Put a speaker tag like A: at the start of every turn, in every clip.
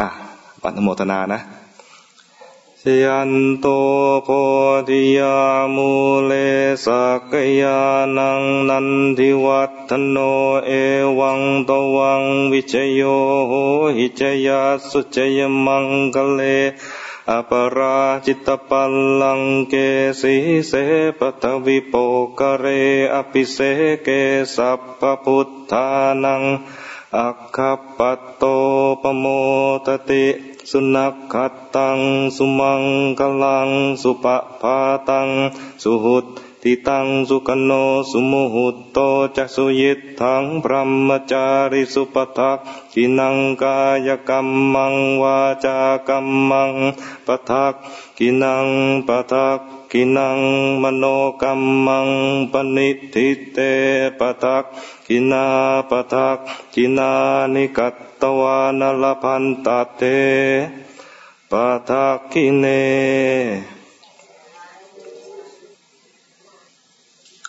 A: อะปันโมทนานะชยันโตโพธิยามูเลสักยานังนันทิวัฒโนเอวังตวังวิจโยโหหิจยาสุจยมังกเลอปราจิตปัลลังเกสีเสปทวิโปกเรอภิเสเกสัพพุทธานัง อัคคปัตโตปโมตติสุนักขัดตังสุมังกลังสุปะพาตังสุหุตติตังสุกโนสุมุหุตโตจักสุยิตทังพรหมจาริสุปทักกินังกายกรรมังวาจากรรมังปทักกินังปทัก กินังมโนกรรมังปนิทิเตปทักกินาปทักกินานิกัตตวานลพันตเตปทักกิเน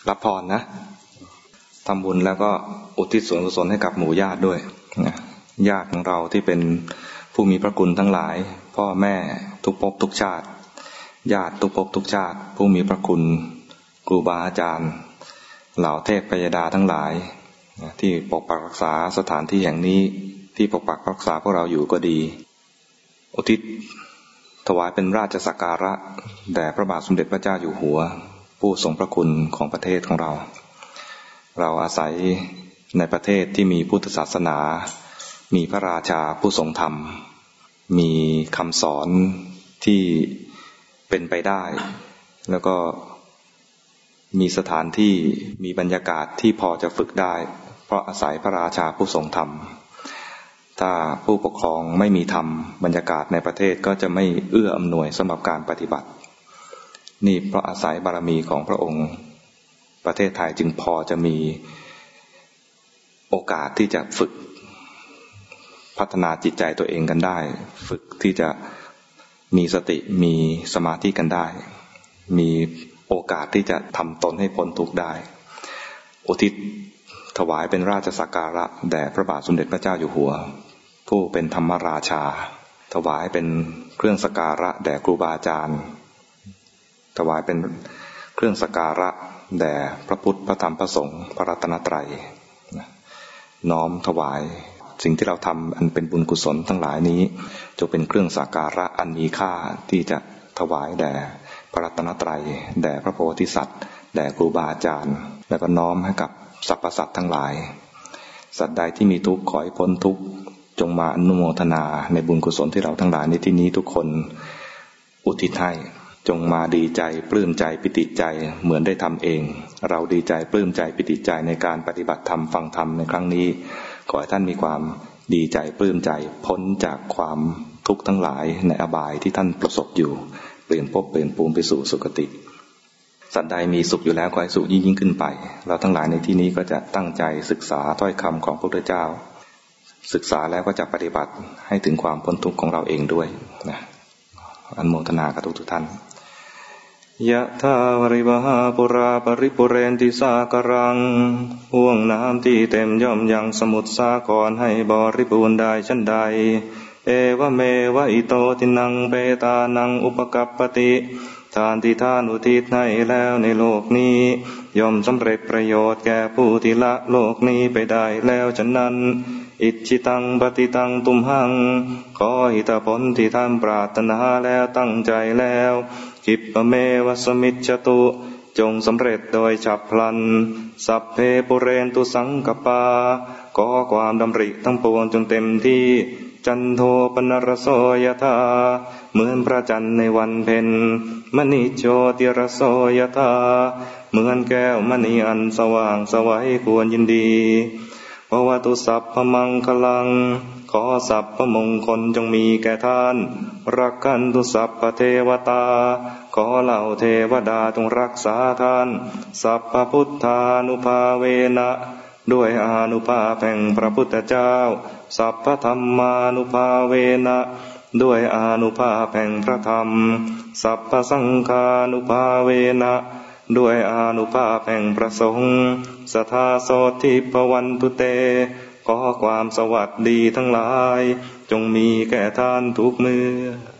A: รับพรนะทำบุญแล้วก็อุทิศส่วนกุศลให้กับหมู่ญาติด้วยญาติของเราที่เป็นผู้มีพระคุณทั้งหลาย พ่อแม่ทุกภพทุกชาติ ญาติทุกภพทุกชาติ ผู้มีพระคุณครูบาอาจารย์ เหล่าเทพปยดาทั้งหลาย ที่ปกปักรักษาสถานที่แห่งนี้ที่ปกปักรักษาพวกเราอยู่ก็ดี อุทิศถวายเป็นราชสักการะแด่พระบาทสมเด็จพระเจ้าอยู่หัว ผู้ทรงพระคุณของประเทศของเรา เราอาศัยในประเทศที่มีพุทธศาสนา มีพระราชาผู้ทรงธรรม มีคำสอนที่ เป็นไปได้ แล้วก็มีสถานที่มีบรรยากาศที่พอจะฝึกได้ เพราะอาศัยพระราชาผู้ทรงธรรม ถ้าผู้ปกครองไม่มีธรรมบรรยากาศในประเทศก็จะไม่เอื้ออำนวยสำหรับการปฏิบัติ นี่เพราะอาศัยบารมีของพระองค์ ประเทศไทยจึงพอจะมีโอกาสที่จะฝึกพัฒนาจิตใจตัวเองกันได้ ฝึกที่จะ มีสติมีสมาธิกันได้ มีโอกาสที่จะทำตนให้พ้นทุกข์ได้ อุทิศถวายเป็นราชสักการะแด่พระบาทสมเด็จพระเจ้าอยู่หัว ผู้เป็นธรรมราชา ถวายเป็นเครื่องสการะแด่ครูบาอาจารย์ ถวายเป็นเครื่องสการะแด่พระพุทธพระธรรมพระสงฆ์พระรัตนตรัยน้อมถวาย สิ่งที่เราทำอันเป็นบุญกุศลทั้งหลายนี้จะเป็นเครื่องสักการะอันมีค่าที่จะถวายแด่พระรัตนตรัย แด่พระโพธิสัตว์ แด่ครูบาอาจารย์ และก็น้อมให้กับสรรพสัตว์ทั้งหลาย สัตว์ใดที่มีทุกข์ขอให้พ้นทุกข์จงมาอนุโมทนาในบุญกุศลที่เราทั้งหลายในที่นี้ทุกคนอุทิศให้จงมาดีใจปลื้มใจปิติใจเหมือนได้ทำเอง เราดีใจปลื้มใจปิติใจในการปฏิบัติธรรมฟังธรรมในครั้งนี้ ขอให้ท่านมีความดีใจปลื้มใจพ้นจากความทุกข์ทั้งหลายในอบายที่ท่านประสบอยู่ เปลี่ยนภพเปลี่ยนภูมิไปสู่สุคติ สัตว์ใดมีสุขอยู่แล้วขอให้สุขยิ่งยิ่งขึ้นไป เราทั้งหลายในที่นี้ก็จะตั้งใจศึกษาถ้อยคำของพระพุทธเจ้า ศึกษาแล้วก็จะปฏิบัติให้ถึงความพ้นทุกข์ของเราเองด้วยนะอันโมทนากับทุกทุกท่าน ยะทาวริบหาปุราปริปุเรนติสากรังห่วงน้ำที่เต็มย่อมยังสมุทรสาครให้บริบูรณ์ได้ชั้นใด เอวเมวะอิโตตินังเปตานังอุปกัปปติทานที่ท่านอุทิศให้แล้วในโลกนี้ ย่อมสำเร็จประโยชน์แก่ผู้ที่ละโลกนี้ไปได้แล้วฉะนั้น อิจิตังปฏิตังตุมหัง ขอหิตผลที่ท่านปรารถนาแล้วตั้งใจแล้ว กิปเมวสมิจตุจงสำเร็จโดยฉับพลัน สัพเพปุเรนตุสังกปาขอความดำริทั้งปวงจนเต็มที่ จันโทปนรโสยธาเหมือนพระจันทร์ในวันเพ็ญมณีโจติรโสยธาเหมือนแก้วมณีอันสว่างสวัยควรยินดีภวตุสัพพมังคลัง ขอสัพพมงคลจงมีแก่ท่าน รักกันตุสัพพเทวตา ขอเหล่าเทวดาจงรักษาท่าน สัพพพุทธานุภาเวนะด้วยอานุภาพแห่งพระพุทธเจ้า สัพพธรรมานุภาเวนะด้วยอานุภาพแห่งพระธรรม สัพพสังฆานุภาเวนะด้วยอานุภาพแห่งพระสงฆ์สทาโสทิปวันตุเต ขอความสวัสดีทั้งหลาย จงมีแก่ท่านทุกเมื่อ